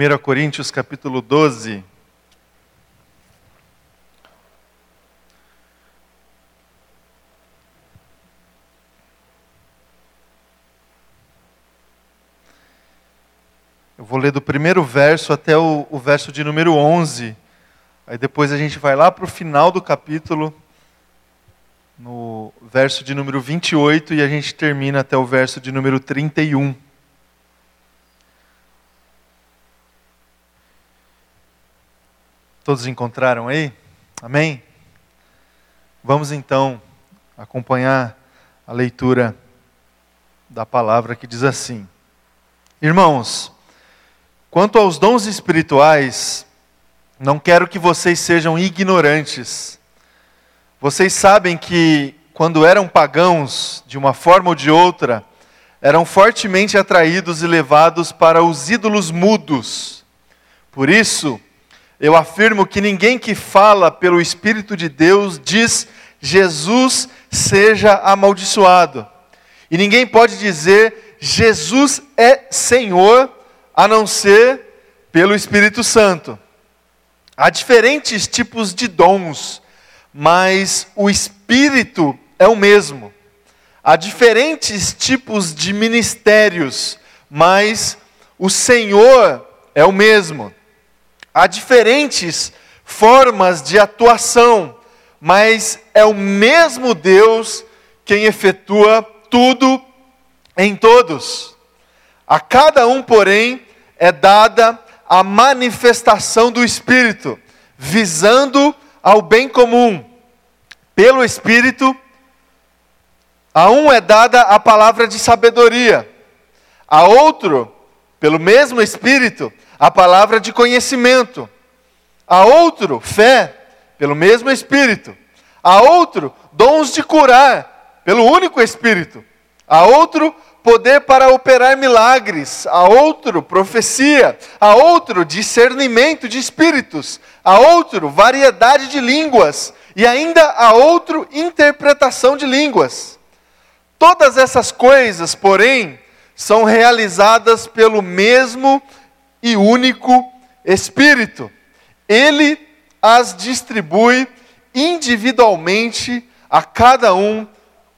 1 Coríntios capítulo 12. Eu vou ler do primeiro verso até o, o verso de número 11. Aí depois a gente vai lá para o final do capítulo, no verso de número 28, e a gente termina até o verso de número 31. Todos encontraram aí? Amém? Vamos então acompanhar a leitura da palavra que diz assim: Irmãos, quanto aos dons espirituais, não quero que vocês sejam ignorantes. Vocês sabem que, quando eram pagãos, de uma forma ou de outra, eram fortemente atraídos e levados para os ídolos mudos. Por isso, eu afirmo que ninguém que fala pelo Espírito de Deus diz Jesus seja amaldiçoado. E ninguém pode dizer Jesus é Senhor a não ser pelo Espírito Santo. Há diferentes tipos de dons, mas o Espírito é o mesmo. Há diferentes tipos de ministérios, mas o Senhor é o mesmo. Há diferentes formas de atuação, mas é o mesmo Deus quem efetua tudo em todos. A cada um, porém, é dada a manifestação do Espírito, visando ao bem comum. Pelo Espírito, a um é dada a palavra de sabedoria, a outro, pelo mesmo Espírito, a palavra de conhecimento. A outro, fé, pelo mesmo Espírito. A outro, dons de curar, pelo único Espírito. A outro, poder para operar milagres. A outro, profecia. A outro, discernimento de espíritos. A outro, variedade de línguas. E ainda a outro, interpretação de línguas. Todas essas coisas, porém, são realizadas pelo mesmo Espírito e único Espírito. Ele as distribui individualmente a cada um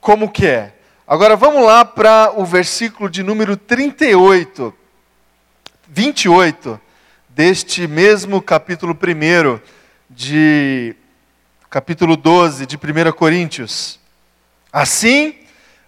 como quer. Agora vamos lá para o versículo de número 38, 28 deste mesmo capítulo 1 de capítulo 12 de 1 Coríntios. Assim,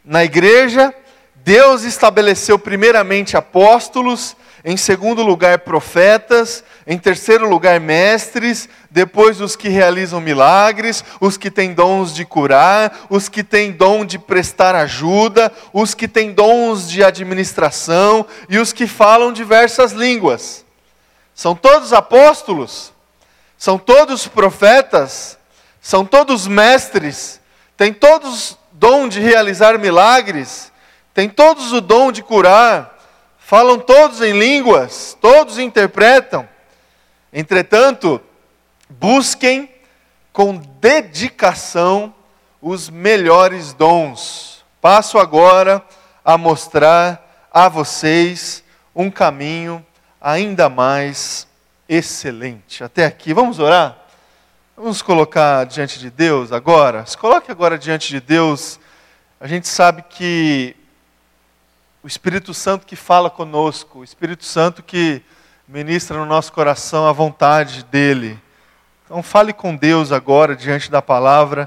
na igreja, Deus estabeleceu primeiramente apóstolos, em segundo lugar, profetas, em terceiro lugar, mestres, depois os que realizam milagres, os que têm dons de curar, os que têm dom de prestar ajuda, os que têm dons de administração e os que falam diversas línguas. São todos apóstolos? São todos profetas? São todos mestres? Têm todos dom de realizar milagres? Têm todos o dom de curar? Falam todos em línguas, todos interpretam. Entretanto, busquem com dedicação os melhores dons. Passo agora a mostrar a vocês um caminho ainda mais excelente. Até aqui, vamos orar? Vamos colocar diante de Deus agora? Se coloque agora diante de Deus. A gente sabe que o Espírito Santo que fala conosco, o Espírito Santo que ministra no nosso coração a vontade dele. Então fale com Deus agora diante da palavra,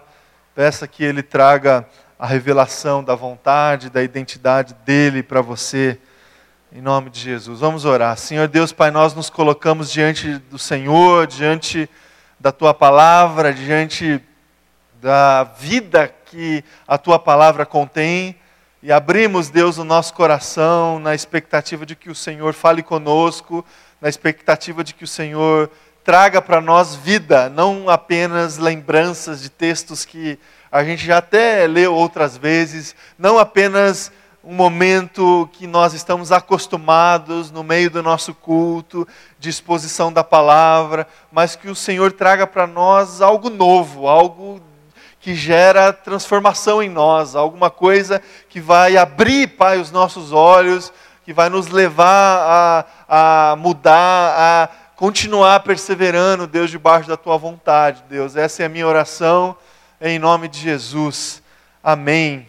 peça que ele traga a revelação da vontade, da identidade dele para você. Em nome de Jesus. Vamos orar. Senhor Deus, Pai, nós nos colocamos diante do Senhor, diante da tua palavra, diante da vida que a tua palavra contém. E abrimos, Deus, o nosso coração na expectativa de que o Senhor fale conosco, na expectativa de que o Senhor traga para nós vida, não apenas lembranças de textos que a gente já até leu outras vezes, não apenas um momento que nós estamos acostumados no meio do nosso culto, de exposição da palavra, mas que o Senhor traga para nós algo novo, algo que gera transformação em nós, alguma coisa que vai abrir, Pai, os nossos olhos, que vai nos levar a, a mudar, a continuar perseverando, Deus, debaixo da tua vontade, Deus. Essa é a minha oração em nome de Jesus. Amém.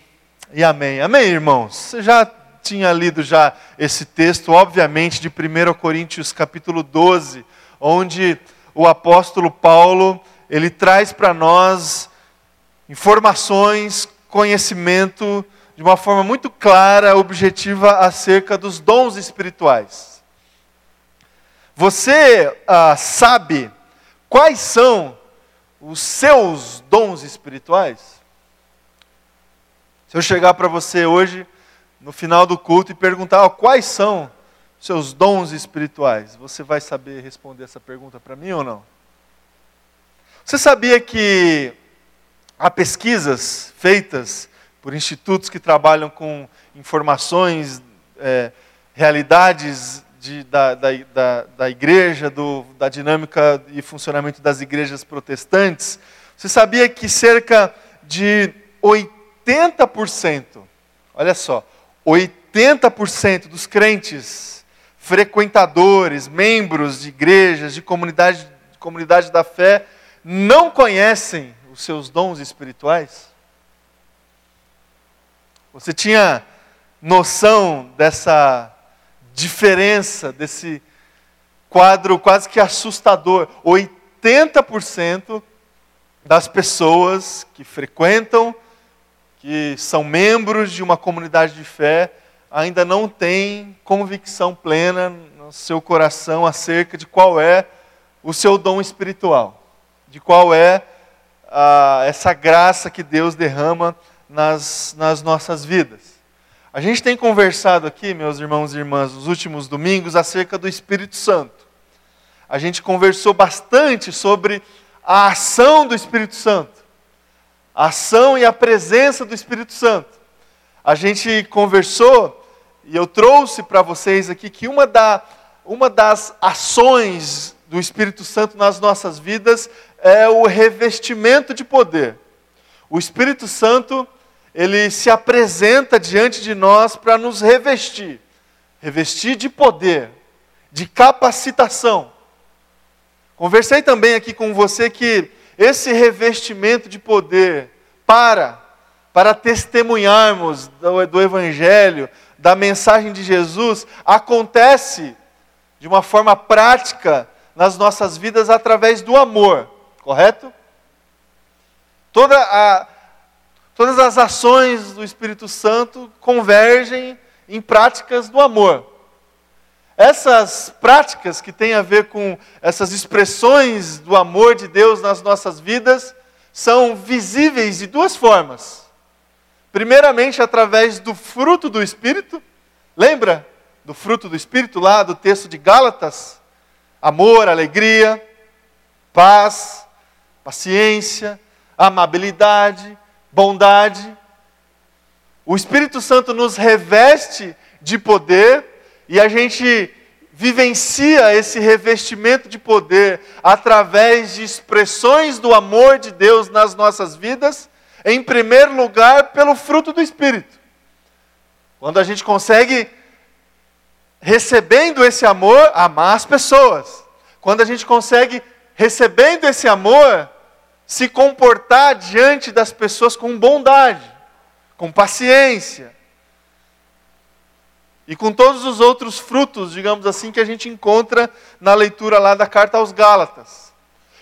E amém. Amém, irmãos. Você já tinha lido já esse texto, obviamente, de 1 Coríntios capítulo 12, onde o apóstolo Paulo, ele traz para nós informações, conhecimento de uma forma muito clara, objetiva acerca dos dons espirituais. Você ah, sabe quais são os seus dons espirituais? Se eu chegar para você hoje, no final do culto, e perguntar oh, quais são os seus dons espirituais, você vai saber responder essa pergunta para mim ou não? Você sabia que há pesquisas feitas por institutos que trabalham com informações, é, realidades de, da, da, da, da, igreja, do, da dinâmica e funcionamento das igrejas protestantes, você sabia que cerca de 80%, olha só, 80% dos crentes, frequentadores, membros de igrejas, de comunidade, de comunidade da fé, não conhecem os seus dons espirituais? Você tinha noção dessa diferença desse quadro quase que assustador. 80% das pessoas que frequentam, que são membros de uma comunidade de fé, ainda não têm convicção plena no seu coração acerca de qual é o seu dom espiritual, de qual é ah, essa graça que Deus derrama nas, nas nossas vidas. A gente tem conversado aqui, meus irmãos e irmãs, nos últimos domingos, acerca do Espírito Santo. A gente conversou bastante sobre a ação do Espírito Santo, a ação e a presença do Espírito Santo. A gente conversou e eu trouxe para vocês aqui que uma, da, uma das ações do Espírito Santo nas nossas vidas é o revestimento de poder. O Espírito Santo ele se apresenta diante de nós para nos revestir revestir de poder, de capacitação. Conversei também aqui com você que esse revestimento de poder para para testemunharmos do, do evangelho, da mensagem de Jesus, acontece de uma forma prática nas nossas vidas através do amor, correto? Toda a Todas as ações do Espírito Santo convergem em práticas do amor. Essas práticas que têm a ver com essas expressões do amor de Deus nas nossas vidas são visíveis de duas formas. Primeiramente, através do fruto do Espírito. Lembra do fruto do Espírito lá do texto de Gálatas? Amor, alegria, paz, paciência, amabilidade, bondade. O Espírito Santo nos reveste de poder e a gente vivencia esse revestimento de poder através de expressões do amor de Deus nas nossas vidas, em primeiro lugar, pelo fruto do Espírito. Quando a gente consegue, recebendo esse amor, amar as pessoas. Quando a gente consegue, recebendo esse amor, se comportar diante das pessoas com bondade, com paciência. E com todos os outros frutos, digamos assim, que a gente encontra na leitura lá da carta aos Gálatas.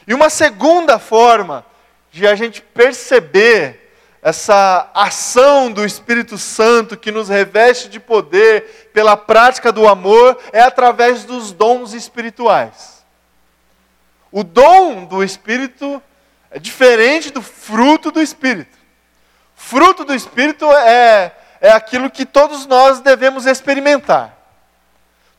E uma segunda forma de a gente perceber essa ação do Espírito Santo que nos reveste de poder pela prática do amor é através dos dons espirituais. O dom do Espírito é diferente do fruto do Espírito. Fruto do Espírito é, é aquilo que todos nós devemos experimentar.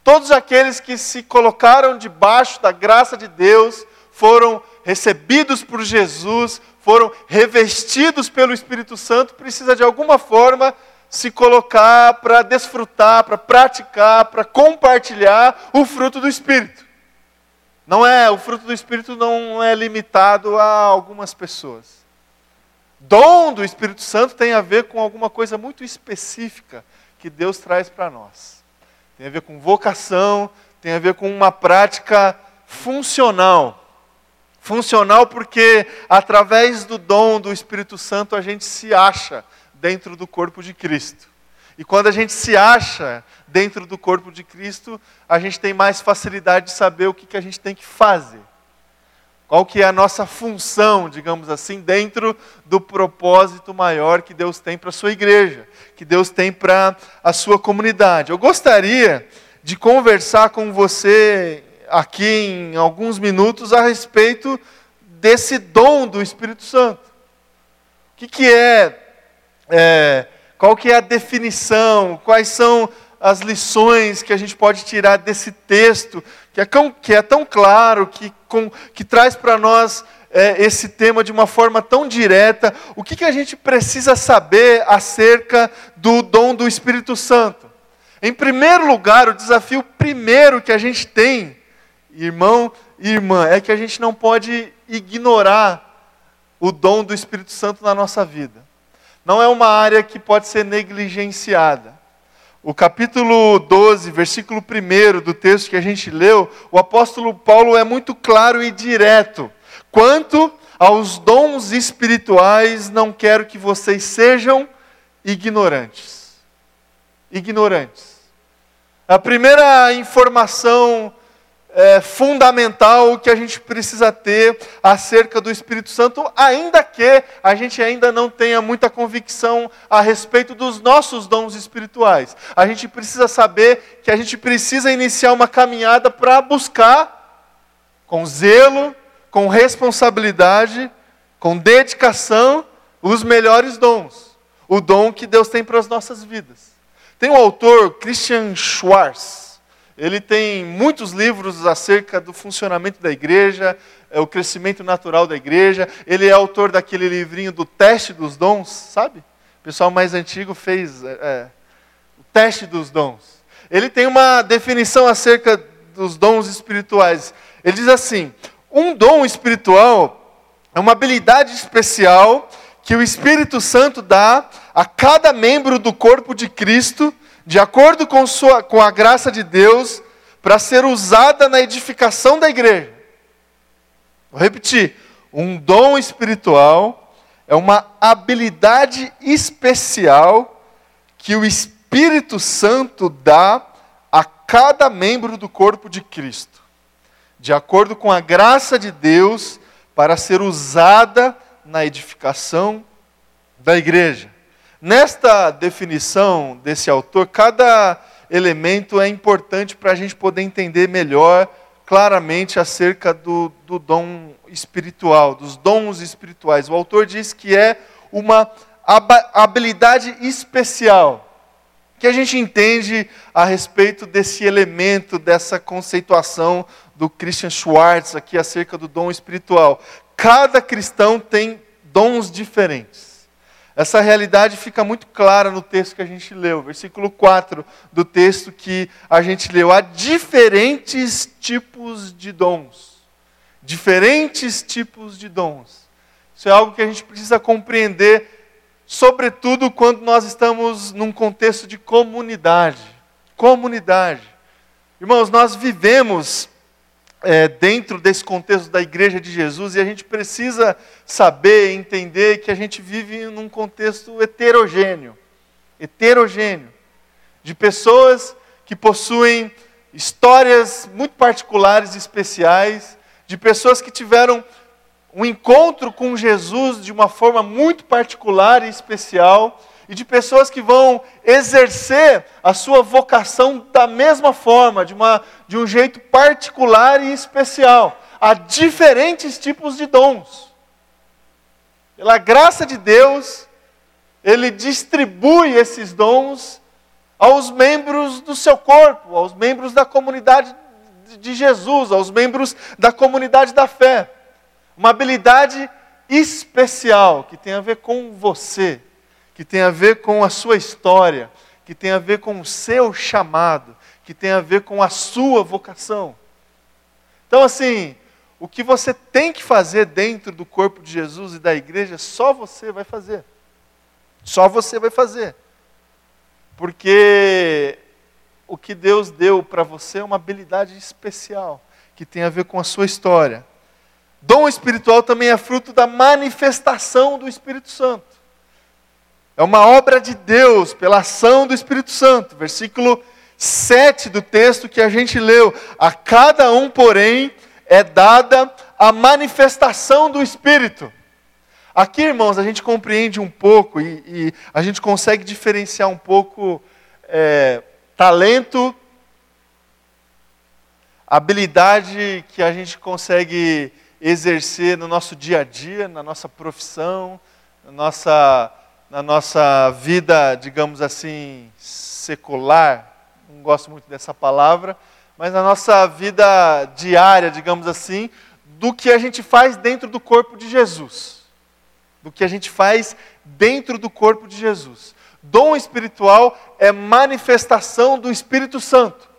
Todos aqueles que se colocaram debaixo da graça de Deus foram recebidos por Jesus, foram revestidos pelo Espírito Santo, precisa de alguma forma se colocar para desfrutar, para praticar, para compartilhar o fruto do Espírito. Não é, o fruto do Espírito não é limitado a algumas pessoas. Dom do Espírito Santo tem a ver com alguma coisa muito específica que Deus traz para nós. Tem a ver com vocação, tem a ver com uma prática funcional. Funcional porque através do dom do Espírito Santo a gente se acha dentro do corpo de Cristo. E quando a gente se acha dentro do corpo de Cristo, a gente tem mais facilidade de saber o que, que a gente tem que fazer. Qual que é a nossa função, digamos assim, dentro do propósito maior que Deus tem para a sua igreja, que Deus tem para a sua comunidade. Eu gostaria de conversar com você aqui em alguns minutos a respeito desse dom do Espírito Santo. O que, que é, é qual que é a definição? Quais são as lições que a gente pode tirar desse texto, que é tão, que é tão claro, que, com, que traz para nós é, esse tema de uma forma tão direta? O que, que a gente precisa saber acerca do dom do Espírito Santo? Em primeiro lugar, o desafio primeiro que a gente tem, irmão e irmã, é que a gente não pode ignorar o dom do Espírito Santo na nossa vida não é uma área que pode ser negligenciada. O capítulo 12, versículo 1 do texto que a gente leu, o apóstolo Paulo é muito claro e direto. Quanto aos dons espirituais, não quero que vocês sejam ignorantes. Ignorantes. A primeira informação é, fundamental que a gente precisa ter acerca do Espírito Santo, ainda que a gente ainda não tenha muita convicção a respeito dos nossos dons espirituais. A gente precisa saber que a gente precisa iniciar uma caminhada para buscar, com zelo, com responsabilidade, com dedicação, os melhores dons. O dom que Deus tem para as nossas vidas. Tem um autor, Christian Schwartz, ele tem muitos livros acerca do funcionamento da igreja, é, o crescimento natural da igreja. Ele é autor daquele livrinho do teste dos dons, sabe? O pessoal mais antigo fez é, é, o teste dos dons. Ele tem uma definição acerca dos dons espirituais. Ele diz assim: um dom espiritual é uma habilidade especial que o Espírito Santo dá a cada membro do corpo de Cristo de acordo com, sua, com a graça de Deus, para ser usada na edificação da igreja. Vou repetir: um dom espiritual é uma habilidade especial que o Espírito Santo dá a cada membro do corpo de Cristo, de acordo com a graça de Deus, para ser usada na edificação da igreja. Nesta definição desse autor, cada elemento é importante para a gente poder entender melhor, claramente, acerca do, do dom espiritual, dos dons espirituais. O autor diz que é uma habilidade especial que a gente entende a respeito desse elemento, dessa conceituação do Christian Schwartz aqui acerca do dom espiritual. Cada cristão tem dons diferentes. Essa realidade fica muito clara no texto que a gente leu, versículo 4 do texto que a gente leu. Há diferentes tipos de dons. Diferentes tipos de dons. Isso é algo que a gente precisa compreender, sobretudo quando nós estamos num contexto de comunidade. Comunidade. Irmãos, nós vivemos é, dentro desse contexto da igreja de Jesus e a gente precisa saber, entender que a gente vive num contexto heterogêneo heterogêneo de pessoas que possuem histórias muito particulares e especiais, de pessoas que tiveram um encontro com Jesus de uma forma muito particular e especial e de pessoas que vão exercer a sua vocação da mesma forma, de, uma, de um jeito particular e especial. Há diferentes tipos de dons. Pela graça de Deus, Ele distribui esses dons aos membros do seu corpo, aos membros da comunidade de Jesus, aos membros da comunidade da fé. Uma habilidade especial que tem a ver com você, que tem a ver com a sua história, que tem a ver com o seu chamado, que tem a ver com a sua vocação. Então, assim, o que você tem que fazer dentro do corpo de Jesus e da igreja, só você vai fazer. Só você vai fazer. Porque o que Deus deu para você é uma habilidade especial, que tem a ver com a sua história. Dom espiritual também é fruto da manifestação do Espírito Santo. É uma obra de Deus pela ação do Espírito Santo. Versículo 7 do texto que a gente leu. A cada um, porém, é dada a manifestação do Espírito. Aqui, irmãos, a gente compreende um pouco e, e a gente consegue diferenciar um pouco é, talento, habilidade que a gente consegue exercer no nosso dia a dia, na nossa profissão, na nossa, na nossa vida, digamos assim, secular. Não gosto muito dessa palavra, mas na nossa vida diária, digamos assim, do que a gente faz dentro do corpo de Jesus. Do que a gente faz dentro do corpo de Jesus. Dom espiritual é manifestação do Espírito Santo.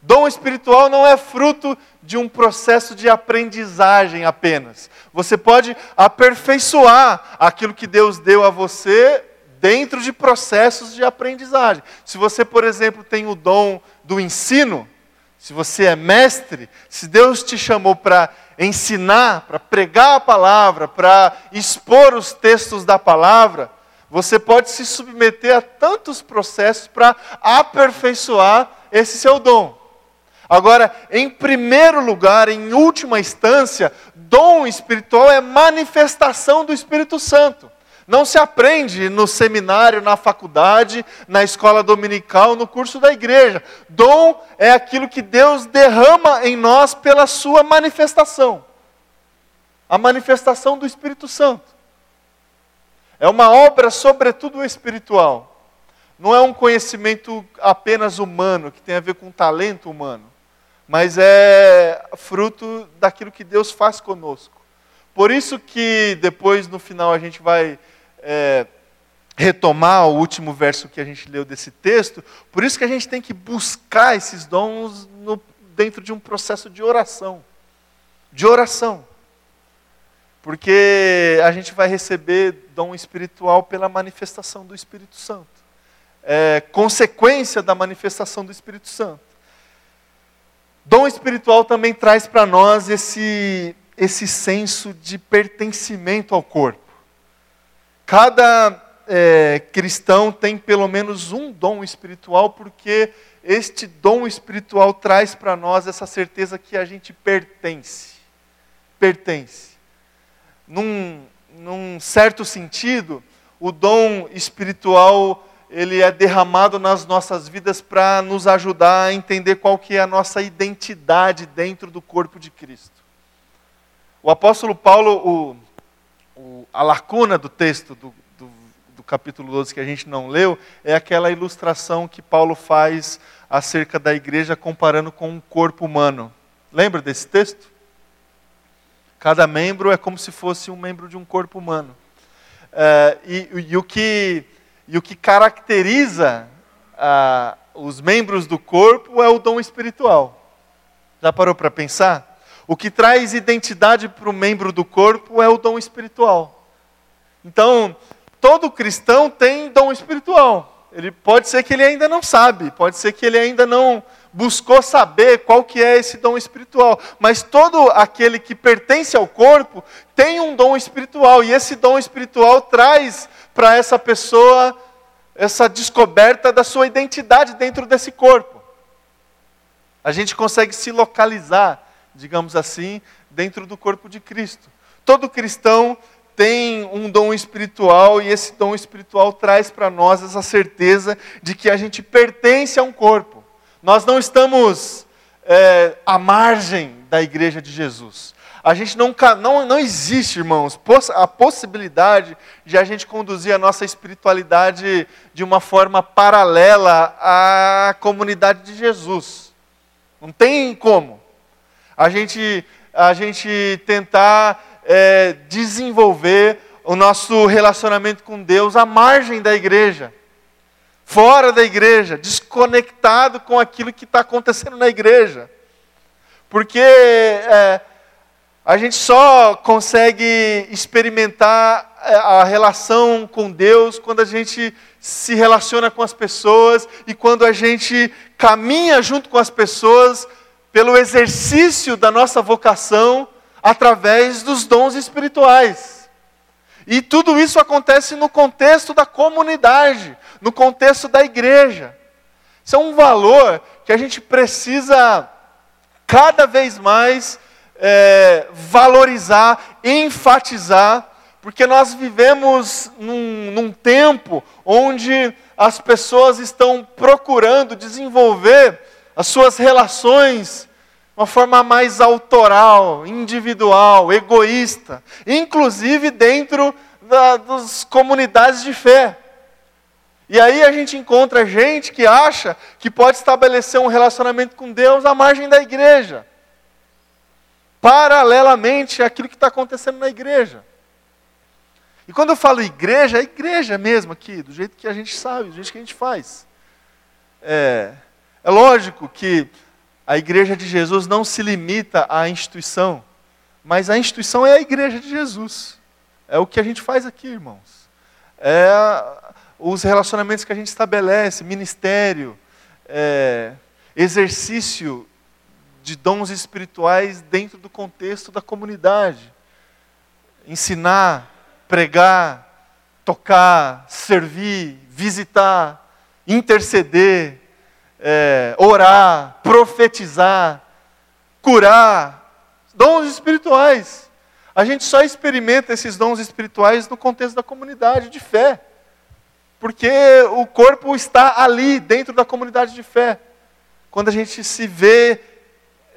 Dom espiritual não é fruto de um processo de aprendizagem apenas. Você pode aperfeiçoar aquilo que Deus deu a você dentro de processos de aprendizagem. Se você, por exemplo, tem o dom do ensino, se você é mestre, se Deus te chamou para ensinar, para pregar a palavra, para expor os textos da palavra, você pode se submeter a tantos processos para aperfeiçoar esse seu dom. Agora, em primeiro lugar, em última instância, dom espiritual é manifestação do Espírito Santo. Não se aprende no seminário, na faculdade, na escola dominical, no curso da igreja. Dom é aquilo que Deus derrama em nós pela sua manifestação a manifestação do Espírito Santo. É uma obra, sobretudo espiritual. Não é um conhecimento apenas humano, que tem a ver com talento humano, mas é fruto daquilo que Deus faz conosco. Por isso que depois, no final, a gente vai é, retomar o último verso que a gente leu desse texto. Por isso que a gente tem que buscar esses dons no, dentro de um processo de oração. De oração. Porque a gente vai receber dom espiritual pela manifestação do Espírito Santo. É consequência da manifestação do Espírito Santo. Dom espiritual também traz para nós esse, esse senso de pertencimento ao corpo. Cada é, cristão tem pelo menos um dom espiritual, porque este dom espiritual traz para nós essa certeza que a gente pertence. Pertence num, num certo sentido, o dom espiritual ele é derramado nas nossas vidas para nos ajudar a entender qual que é a nossa identidade dentro do corpo de Cristo. O apóstolo Paulo, o, o, a lacuna do texto do, do, do capítulo 12 que a gente não leu, é aquela ilustração que Paulo faz acerca da igreja comparando com um corpo humano. Lembra desse texto? Cada membro é como se fosse um membro de um corpo humano. Uh, e, e, o que, e o que caracteriza uh, os membros do corpo é o dom espiritual. Já parou para pensar? O que traz identidade para o membro do corpo é o dom espiritual. Então, todo cristão tem dom espiritual. Ele pode ser que ele ainda não sabe, pode ser que ele ainda não buscou saber qual que é esse dom espiritual. Mas todo aquele que pertence ao corpo tem um dom espiritual e esse dom espiritual traz para essa pessoa essa descoberta da sua identidade dentro desse corpo. A gente consegue se localizar, digamos assim, dentro do corpo de Cristo. Todo cristão tem um dom espiritual e esse dom espiritual traz para nós essa certeza de que a gente pertence a um corpo. Nós não estamos é, à margem da igreja de Jesus. A gente não, não, não existe, irmãos, a possibilidade de a gente conduzir a nossa espiritualidade de uma forma paralela à comunidade de Jesus. Não tem como. A gente, a gente tentar é, desenvolver o nosso relacionamento com Deus à margem da igreja fora da igreja, desconectado com aquilo que está acontecendo na igreja. Porque é, A gente só consegue experimentar é, a relação com Deus quando a gente se relaciona com as pessoas e quando a gente caminha junto com as pessoas pelo exercício da nossa vocação através dos dons espirituais. E tudo isso acontece no contexto da comunidade, no contexto da igreja. Isso é um valor que a gente precisa cada vez mais é, valorizar, enfatizar, porque nós vivemos num, num tempo onde as pessoas estão procurando desenvolver as suas relações uma forma mais autoral, individual, egoísta, inclusive dentro da, das comunidades de fé. E aí a gente encontra gente que acha que pode estabelecer um relacionamento com Deus à margem da igreja paralelamente àquilo que está acontecendo na igreja. E quando eu falo igreja, é igreja mesmo aqui, do jeito que a gente sabe, do jeito que a gente faz. É, é lógico que a igreja de Jesus não se limita à instituição, mas a instituição é a igreja de Jesus. É o que a gente faz aqui, irmãos. É os relacionamentos que a gente estabelece, ministério, é, exercício de dons espirituais dentro do contexto da comunidade. Ensinar, pregar, tocar, servir, visitar, interceder, é, orar, profetizar, curar. Dons espirituais. A gente só experimenta esses dons espirituais no contexto da comunidade de fé. Porque o corpo está ali, dentro da comunidade de fé. Quando a gente se vê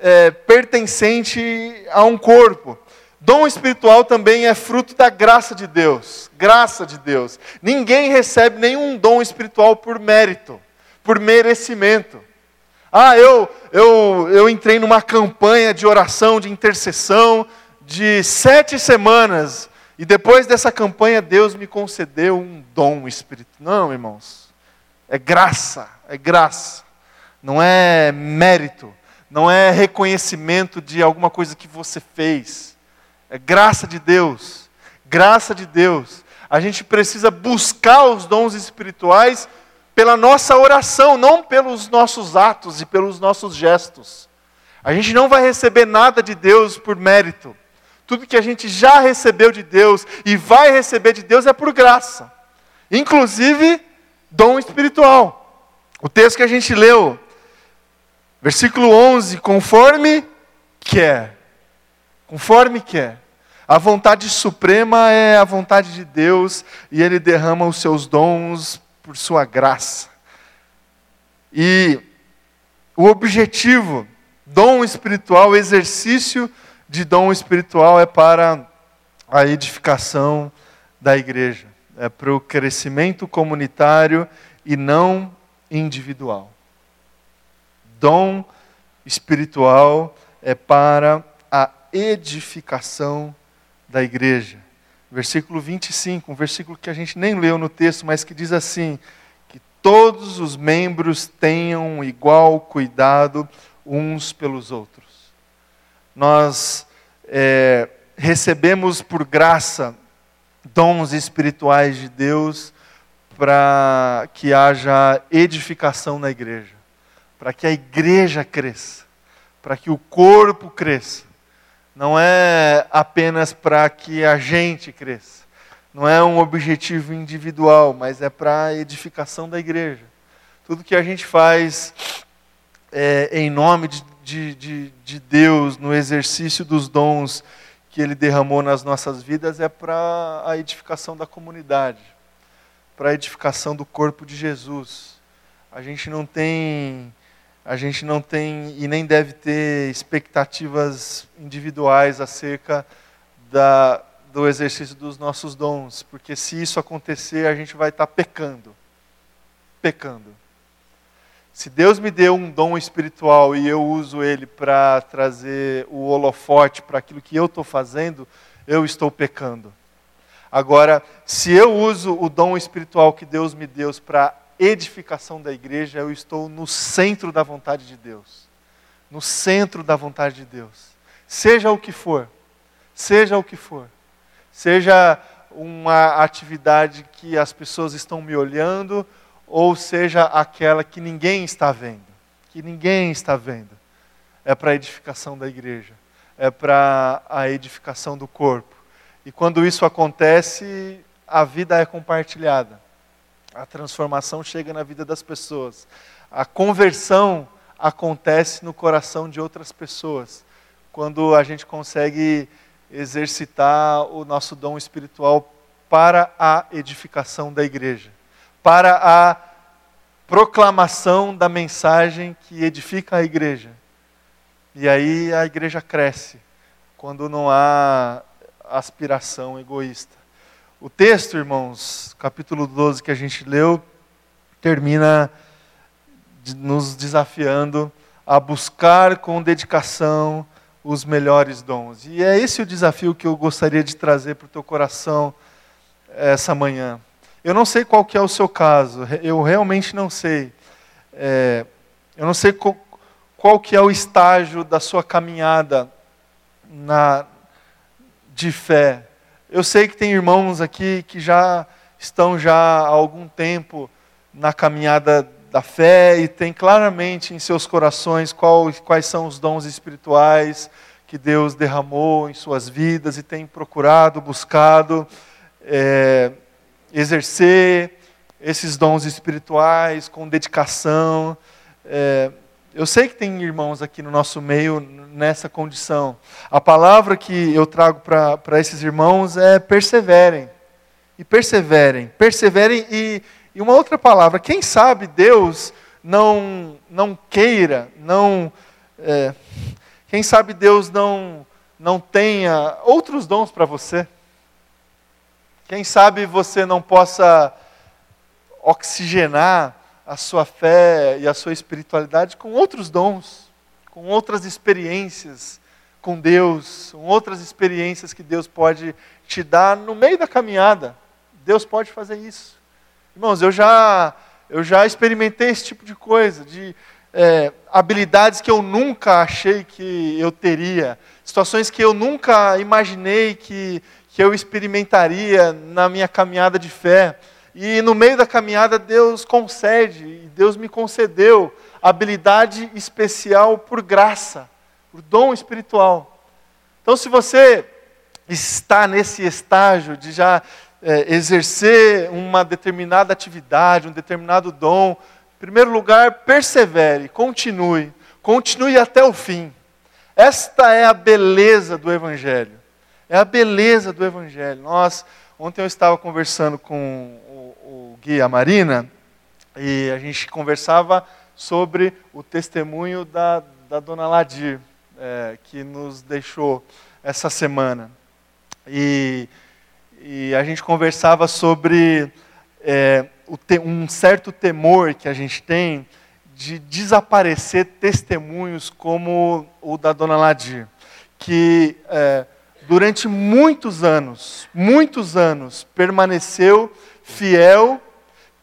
é, pertencente a um corpo. Dom espiritual também é fruto da graça de Deus. Graça de Deus. Ninguém recebe nenhum dom espiritual por mérito, por merecimento. Ah, eu, eu, eu entrei numa campanha de oração, de intercessão, de sete semanas, e depois dessa campanha Deus me concedeu um dom espiritual. Não, irmãos. É graça, é graça. Não é mérito não é reconhecimento de alguma coisa que você fez. É graça de Deus. Graça de Deus. A gente precisa buscar os dons espirituais pela nossa oração, não pelos nossos atos e pelos nossos gestos. A gente não vai receber nada de Deus por mérito. Tudo que a gente já recebeu de Deus e vai receber de Deus é por graça. Inclusive, dom espiritual. O texto que a gente leu, Versículo 11: conforme quer. Conforme quer. A vontade suprema é a vontade de Deus e Ele derrama os seus dons por Sua graça. E o objetivo, dom espiritual, exercício de dom espiritual é para a edificação da igreja, é para o crescimento comunitário e não individual dom espiritual é para a edificação da igreja. Versículo 25, um versículo que a gente nem leu no texto, mas que diz assim: que todos os membros tenham igual cuidado uns pelos outros. Nós é, recebemos por graça dons espirituais de Deus para que haja edificação na igreja para que a igreja cresça, para que o corpo cresça. Não é apenas para que a gente cresça. Não é um objetivo individual, mas é para a edificação da igreja. Tudo que a gente faz é, em nome de, de, de, de Deus, no exercício dos dons que Ele derramou nas nossas vidas, é para a edificação da comunidade, para a edificação do corpo de Jesus. A gente não tem a gente não tem e nem deve ter expectativas individuais acerca da, do exercício dos nossos dons, porque se isso acontecer, a gente vai estar pecando. Pecando. Se Deus me deu um dom espiritual e eu uso ele para trazer o holofote para aquilo que eu estou fazendo, eu estou pecando. Agora, se eu uso o dom espiritual que Deus me deu para edificação da igreja, eu estou no centro da vontade de Deus. No centro da vontade de Deus. Seja o que for. seja o que for. Seja uma atividade que as pessoas estão me olhando, ou seja aquela que ninguém está vendo. Que ninguém está vendo. É para a edificação da igreja, é para a edificação do corpo. E quando isso acontece, a vida é compartilhada. A transformação chega na vida das pessoas. A conversão acontece no coração de outras pessoas. Quando a gente consegue exercitar o nosso dom espiritual para a edificação da igreja, para a proclamação da mensagem que edifica a igreja. E aí a igreja cresce, quando não há aspiração egoísta. O texto, irmãos, capítulo 12 que a gente leu, termina nos desafiando a buscar com dedicação os melhores dons. E é esse o desafio que eu gostaria de trazer para o teu coração essa manhã. Eu não sei qual que é o seu caso, eu realmente não sei. É, eu não sei qual, qual, que é o estágio da sua caminhada na, de fé. Eu sei que tem irmãos aqui que já estão já há algum tempo na caminhada da fé e tem claramente em seus corações qual, quais são os dons espirituais que Deus derramou em suas vidas e tem procurado, buscado é, exercer esses dons espirituais com dedicação. É, eu sei que tem irmãos aqui no nosso meio nessa condição. A palavra que eu trago para esses irmãos é perseverem. E perseverem. Perseverem e e uma outra palavra, quem sabe Deus não, não queira, não. É, quem sabe Deus não, não tenha outros dons para você? Quem sabe você não possa oxigenar a sua fé e a sua espiritualidade com outros dons, com outras experiências com Deus, com outras experiências que Deus pode te dar no meio da caminhada. Deus pode fazer isso. Irmãos, eu já, eu já experimentei esse tipo de coisa, de é, habilidades que eu nunca achei que eu teria, situações que eu nunca imaginei que, que eu experimentaria na minha caminhada de fé. E no meio da caminhada, Deus concede, Deus me concedeu habilidade especial por graça, por dom espiritual. Então, se você está nesse estágio de já é, exercer uma determinada atividade, um determinado dom, em primeiro lugar, persevere, continue, continue até o fim. Esta é a beleza do Evangelho. É a beleza do Evangelho. Nós, ontem eu estava conversando com Gui a Marina, e a gente conversava sobre o testemunho da, da dona Ladir, é, que nos deixou essa semana. E e a gente conversava sobre é, um certo temor que a gente tem de desaparecer testemunhos como o da dona Ladir, que é, durante muitos anos, muitos anos, permaneceu fiel,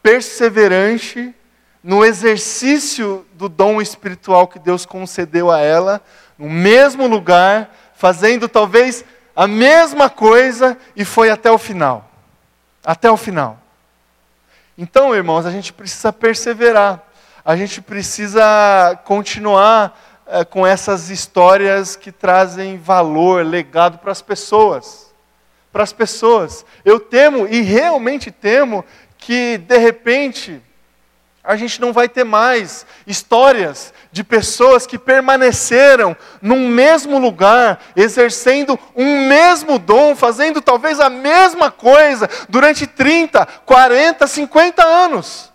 perseverante no exercício do dom espiritual que Deus concedeu a ela, no mesmo lugar, fazendo talvez a mesma coisa e foi até o final. Até o final. Então, irmãos, a gente precisa perseverar. A gente precisa continuar é, com essas histórias que trazem valor, legado para as pessoas. Para as pessoas. Eu temo, e realmente temo, que de repente a gente não vai ter mais histórias de pessoas que permaneceram num mesmo lugar, exercendo um mesmo dom, fazendo talvez a mesma coisa durante 30, 40, 50 anos.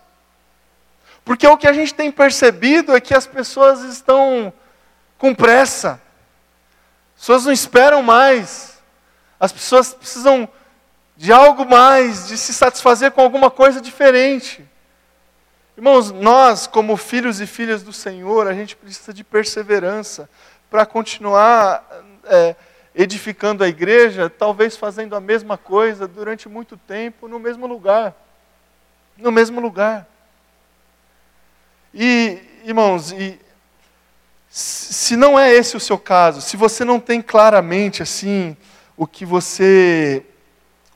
Porque o que a gente tem percebido é que as pessoas estão com pressa, as pessoas não esperam mais, as pessoas precisam de algo mais, de se satisfazer com alguma coisa diferente. Irmãos, nós, como filhos e filhas do Senhor, a gente precisa de perseverança para continuar é, edificando a igreja, talvez fazendo a mesma coisa durante muito tempo, no mesmo lugar. No mesmo lugar. E, irmãos, e, se não é esse o seu caso, se você não tem claramente assim o que você,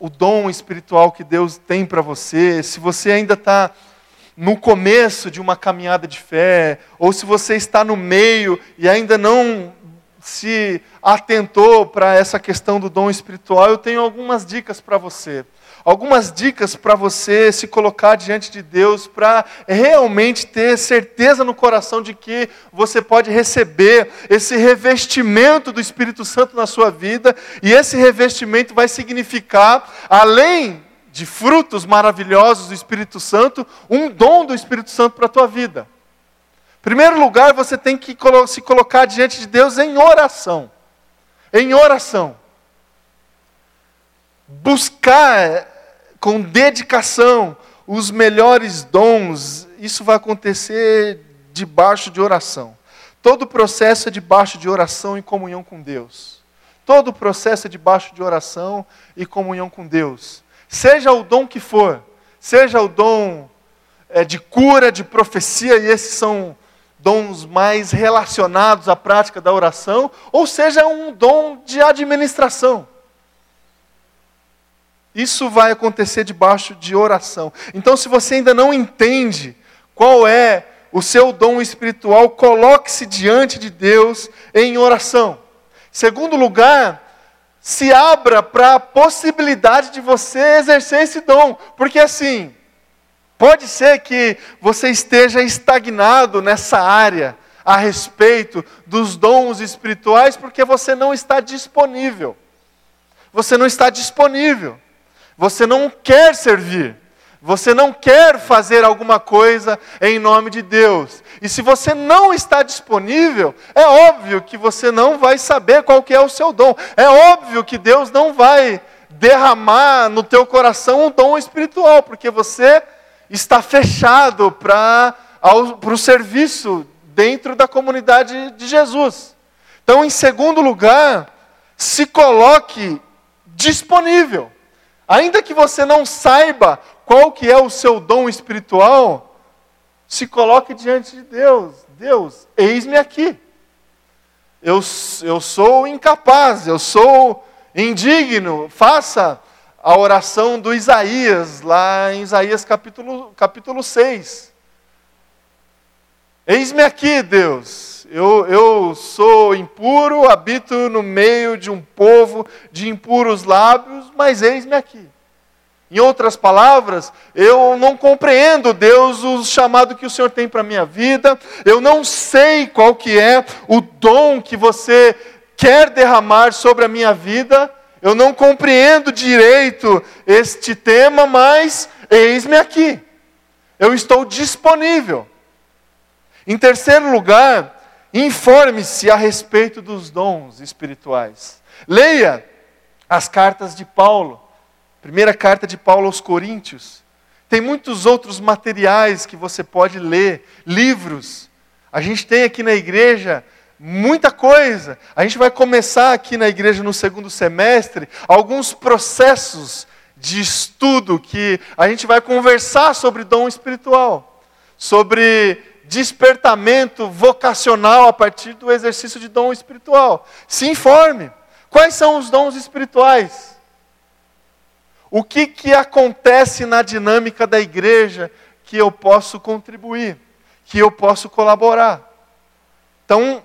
o dom espiritual que Deus tem para você, se você ainda está no começo de uma caminhada de fé, ou se você está no meio e ainda não se atentou para essa questão do dom espiritual, eu tenho algumas dicas para você. Algumas dicas para você se colocar diante de Deus, para realmente ter certeza no coração de que você pode receber esse revestimento do Espírito Santo na sua vida, e esse revestimento vai significar, além de frutos maravilhosos do Espírito Santo, um dom do Espírito Santo para a tua vida. Em primeiro lugar, você tem que se colocar diante de Deus em oração. Em oração. Buscar com dedicação os melhores dons, isso vai acontecer debaixo de oração. Todo processo é debaixo de oração e comunhão com Deus. Todo processo é debaixo de oração e comunhão com Deus. Seja o dom que for, seja o dom é, de cura, de profecia, e esses são dons mais relacionados à prática da oração, ou seja um dom de administração. Isso vai acontecer debaixo de oração. Então, se você ainda não entende qual é o seu dom espiritual, coloque-se diante de Deus em oração. Segundo lugar, se abra para a possibilidade de você exercer esse dom, porque assim, Pode ser que você esteja estagnado nessa área a respeito dos dons espirituais porque você não está disponível. Você não está disponível. Você não quer servir. Você não quer fazer alguma coisa em nome de Deus. E se você não está disponível, é óbvio que você não vai saber qual que é o seu dom. É óbvio que Deus não vai derramar no teu coração um dom espiritual, porque você está fechado para o serviço dentro da comunidade de Jesus. Então, em segundo lugar, se coloque disponível. Ainda que você não saiba qual que é o seu dom espiritual, se coloque diante de Deus. Deus, eis-me aqui. Eu, eu sou incapaz, eu sou indigno. Faça a oração do Isaías, lá em Isaías capítulo, capítulo 6. Eis-me aqui, Deus. Eu, eu sou impuro, habito no meio de um povo de impuros lábios, mas eis-me aqui. Em outras palavras, eu não compreendo, Deus, o chamado que o Senhor tem para a minha vida, eu não sei qual que é o dom que você quer derramar sobre a minha vida, eu não compreendo direito este tema, mas eis-me aqui. Eu estou disponível. Em terceiro lugar, informe-se a respeito dos dons espirituais. Leia as cartas de Paulo. Primeira carta de Paulo aos Coríntios. Tem muitos outros materiais que você pode ler, livros. A gente tem aqui na igreja muita coisa. A gente vai começar aqui na igreja no segundo semestre alguns processos de estudo que a gente vai conversar sobre dom espiritual, sobre despertamento vocacional a partir do exercício de dom espiritual. Se informe. Quais são os dons espirituais? O que, que acontece na dinâmica da igreja que eu posso contribuir, que eu posso colaborar? Então,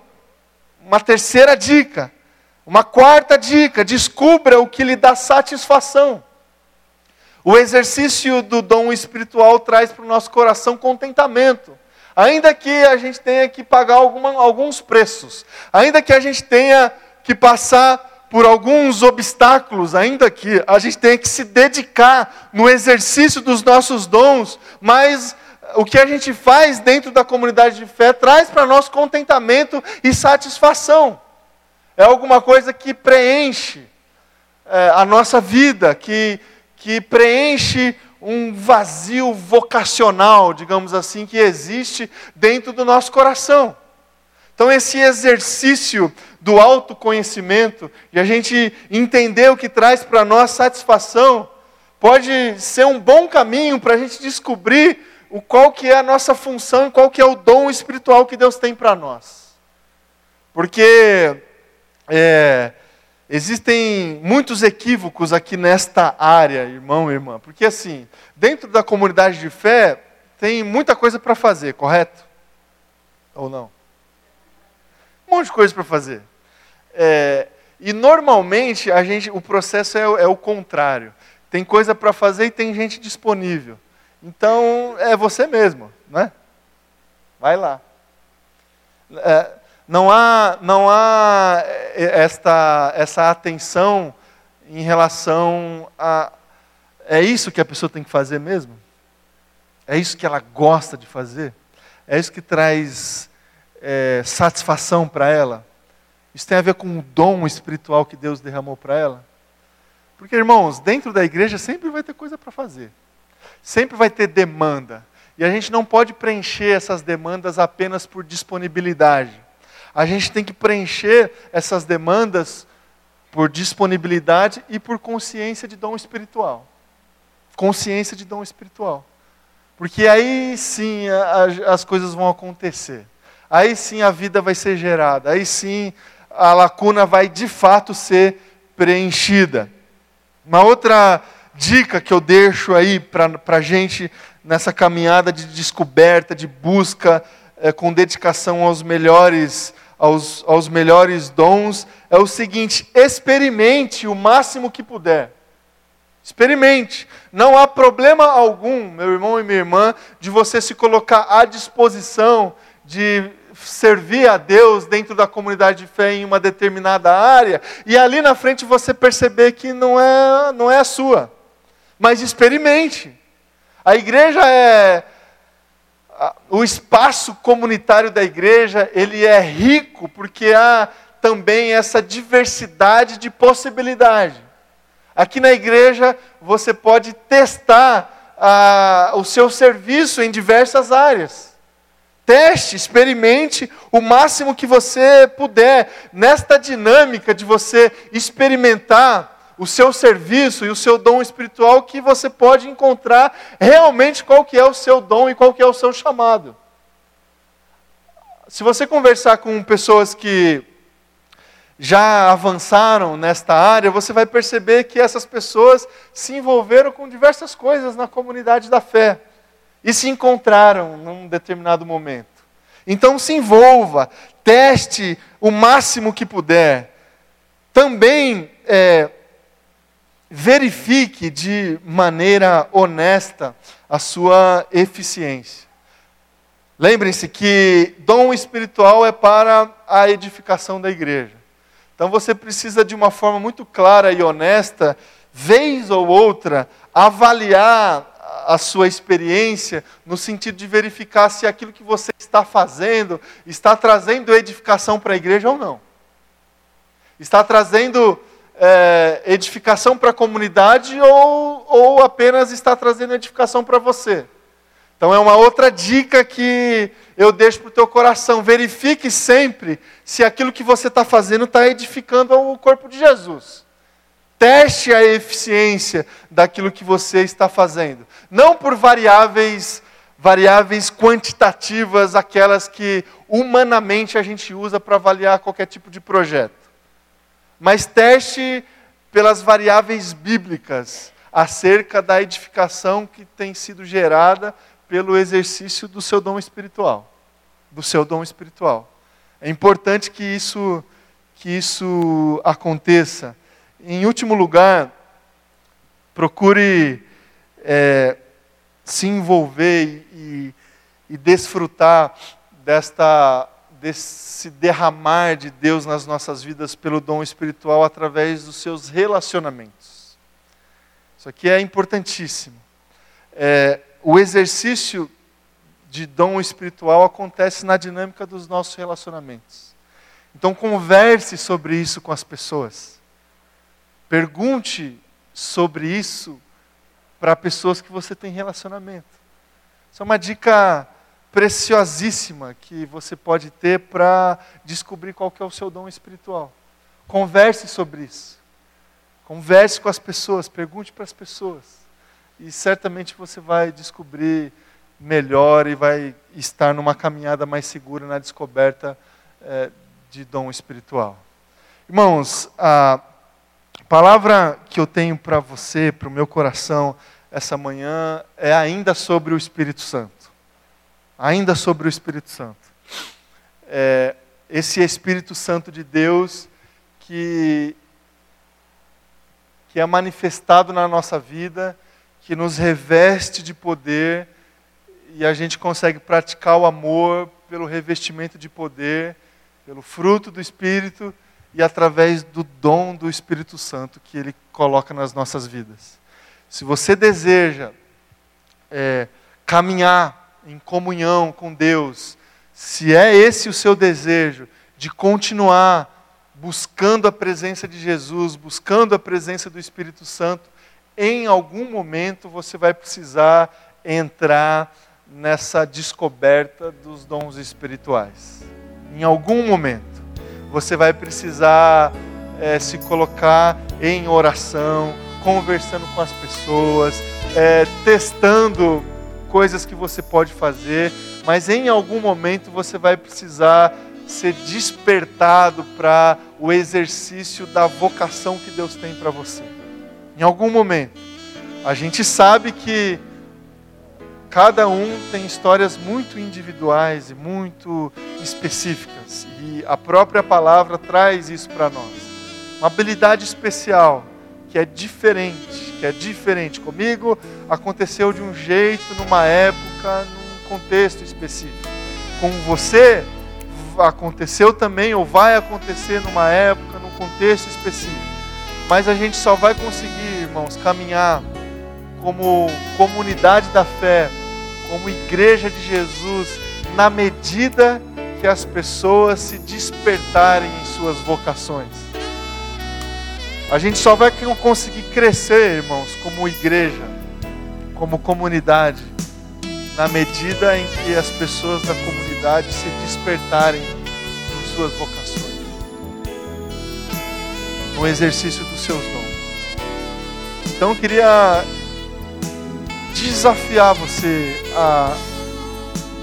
uma terceira dica, uma quarta dica: descubra o que lhe dá satisfação. O exercício do dom espiritual traz para o nosso coração contentamento. Ainda que a gente tenha que pagar alguma, alguns preços, ainda que a gente tenha que passar por alguns obstáculos, ainda que a gente tenha que se dedicar no exercício dos nossos dons, mas o que a gente faz dentro da comunidade de fé traz para nós contentamento e satisfação. É alguma coisa que preenche é, a nossa vida, que, que preenche um vazio vocacional, digamos assim, que existe dentro do nosso coração. Então, esse exercício do autoconhecimento e a gente entender o que traz para nós satisfação, pode ser um bom caminho para a gente descobrir o qual que é a nossa função qual que é o dom espiritual que Deus tem para nós. Porque é, existem muitos equívocos aqui nesta área, irmão e irmã, porque assim, dentro da comunidade de fé, tem muita coisa para fazer, correto? Ou não? Um monte de coisa para fazer. É, e normalmente a gente, o processo é, é o contrário. Tem coisa para fazer e tem gente disponível. Então é você mesmo, né? Vai lá. É, não há, não há é, esta, essa atenção em relação a. É isso que a pessoa tem que fazer mesmo? É isso que ela gosta de fazer? É isso que traz é, satisfação para ela? Isso tem a ver com o dom espiritual que Deus derramou para ela? Porque, irmãos, dentro da igreja sempre vai ter coisa para fazer, sempre vai ter demanda. E a gente não pode preencher essas demandas apenas por disponibilidade. A gente tem que preencher essas demandas por disponibilidade e por consciência de dom espiritual. Consciência de dom espiritual. Porque aí sim a, as coisas vão acontecer. Aí sim a vida vai ser gerada. Aí sim a lacuna vai de fato ser preenchida. Uma outra dica que eu deixo aí para a gente nessa caminhada de descoberta, de busca é, com dedicação aos melhores, aos, aos melhores dons, é o seguinte: experimente o máximo que puder. Experimente. Não há problema algum, meu irmão e minha irmã, de você se colocar à disposição de servir a Deus dentro da comunidade de fé em uma determinada área e ali na frente você perceber que não é, não é a sua. Mas experimente. A igreja é o espaço comunitário da igreja, ele é rico porque há também essa diversidade de possibilidade. Aqui na igreja você pode testar ah, o seu serviço em diversas áreas. Teste, experimente o máximo que você puder nesta dinâmica de você experimentar o seu serviço e o seu dom espiritual que você pode encontrar realmente qual que é o seu dom e qual que é o seu chamado. Se você conversar com pessoas que já avançaram nesta área, você vai perceber que essas pessoas se envolveram com diversas coisas na comunidade da fé e se encontraram num determinado momento. Então se envolva, teste o máximo que puder. Também é, verifique de maneira honesta a sua eficiência. Lembrem-se que dom espiritual é para a edificação da igreja. Então você precisa, de uma forma muito clara e honesta, vez ou outra, avaliar a sua experiência no sentido de verificar se aquilo que você está fazendo está trazendo edificação para a igreja ou não. Está trazendo é, edificação para a comunidade ou, ou apenas está trazendo edificação para você. Então é uma outra dica que eu deixo para o teu coração. Verifique sempre se aquilo que você está fazendo está edificando o corpo de Jesus. Teste a eficiência daquilo que você está fazendo. Não por variáveis, variáveis quantitativas, aquelas que humanamente a gente usa para avaliar qualquer tipo de projeto. Mas teste pelas variáveis bíblicas acerca da edificação que tem sido gerada pelo exercício do seu dom espiritual, do seu dom espiritual. É importante que isso que isso aconteça. Em último lugar, procure é, se envolver e, e desfrutar desta desse derramar de Deus nas nossas vidas pelo dom espiritual através dos seus relacionamentos. Isso aqui é importantíssimo. É, o exercício de dom espiritual acontece na dinâmica dos nossos relacionamentos. Então, converse sobre isso com as pessoas. Pergunte sobre isso para pessoas que você tem relacionamento. Isso é uma dica preciosíssima que você pode ter para descobrir qual que é o seu dom espiritual. Converse sobre isso. Converse com as pessoas, pergunte para as pessoas e certamente você vai descobrir melhor e vai estar numa caminhada mais segura na descoberta é, de dom espiritual. Irmãos, A palavra que eu tenho para você, para o meu coração, essa manhã, é ainda sobre o Espírito Santo. Ainda sobre o Espírito Santo. É, esse Espírito Santo de Deus que, que é manifestado na nossa vida, que nos reveste de poder e a gente consegue praticar o amor pelo revestimento de poder, pelo fruto do Espírito e através do dom do Espírito Santo que Ele coloca nas nossas vidas. Se você deseja é, caminhar em comunhão com Deus, se é esse o seu desejo de continuar buscando a presença de Jesus, buscando a presença do Espírito Santo, em algum momento você vai precisar entrar nessa descoberta dos dons espirituais. Em algum momento você vai precisar é, se colocar em oração, conversando com as pessoas, é, testando coisas que você pode fazer, mas em algum momento você vai precisar ser despertado para o exercício da vocação que Deus tem para você. Em algum momento. A gente sabe que cada um tem histórias muito individuais e muito específicas. E a própria palavra traz isso para nós. Uma habilidade especial que é diferente, que é diferente. Comigo aconteceu de um jeito, numa época, num contexto específico. Com você aconteceu também ou vai acontecer numa época, num contexto específico. Mas a gente só vai conseguir, irmãos, caminhar como comunidade da fé como igreja de Jesus, na medida que as pessoas se despertarem em suas vocações. A gente só vai conseguir crescer, irmãos, como igreja, como comunidade, na medida em que as pessoas da comunidade se despertarem em suas vocações, no exercício dos seus dons. Então eu queria desafiar você a,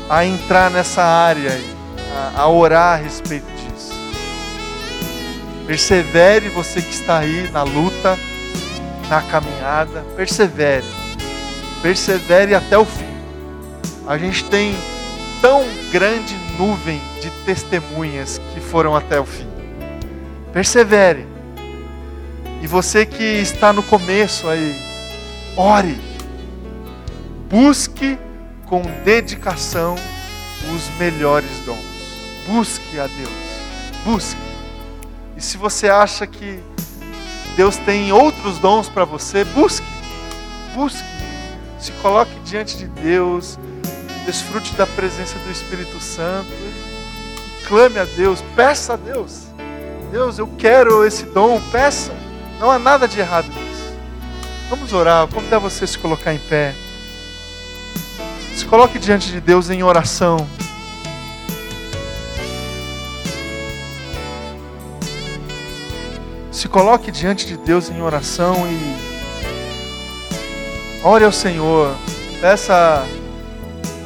a entrar nessa área, a, a orar a respeito. Persevere você que está aí na luta, na caminhada, persevere. Persevere até o fim. A gente tem tão grande nuvem de testemunhas que foram até o fim. Persevere. E você que está no começo aí, ore Busque com dedicação os melhores dons. Busque a Deus. Busque. E se você acha que Deus tem outros dons para você, busque. Busque. Se coloque diante de Deus. Desfrute da presença do Espírito Santo. Clame a Deus. Peça a Deus. Deus, eu quero esse dom. Peça. Não há nada de errado nisso. Vamos orar. Convidar você a se colocar em pé. Se coloque diante de Deus em oração. Se coloque diante de Deus em oração e ore ao Senhor. Peça,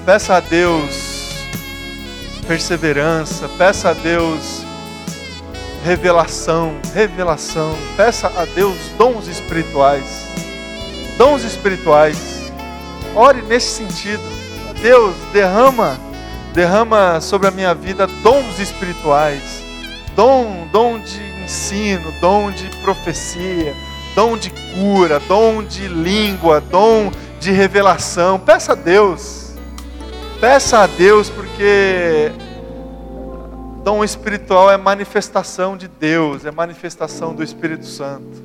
peça a Deus perseverança. Peça a Deus revelação, revelação. Peça a Deus dons espirituais. Dons espirituais. Ore nesse sentido. Deus, derrama, derrama sobre a minha vida dons espirituais, dom, dom de ensino, dom de profecia, dom de cura, dom de língua, dom de revelação. Peça a Deus, peça a Deus, porque dom espiritual é manifestação de Deus, é manifestação do Espírito Santo.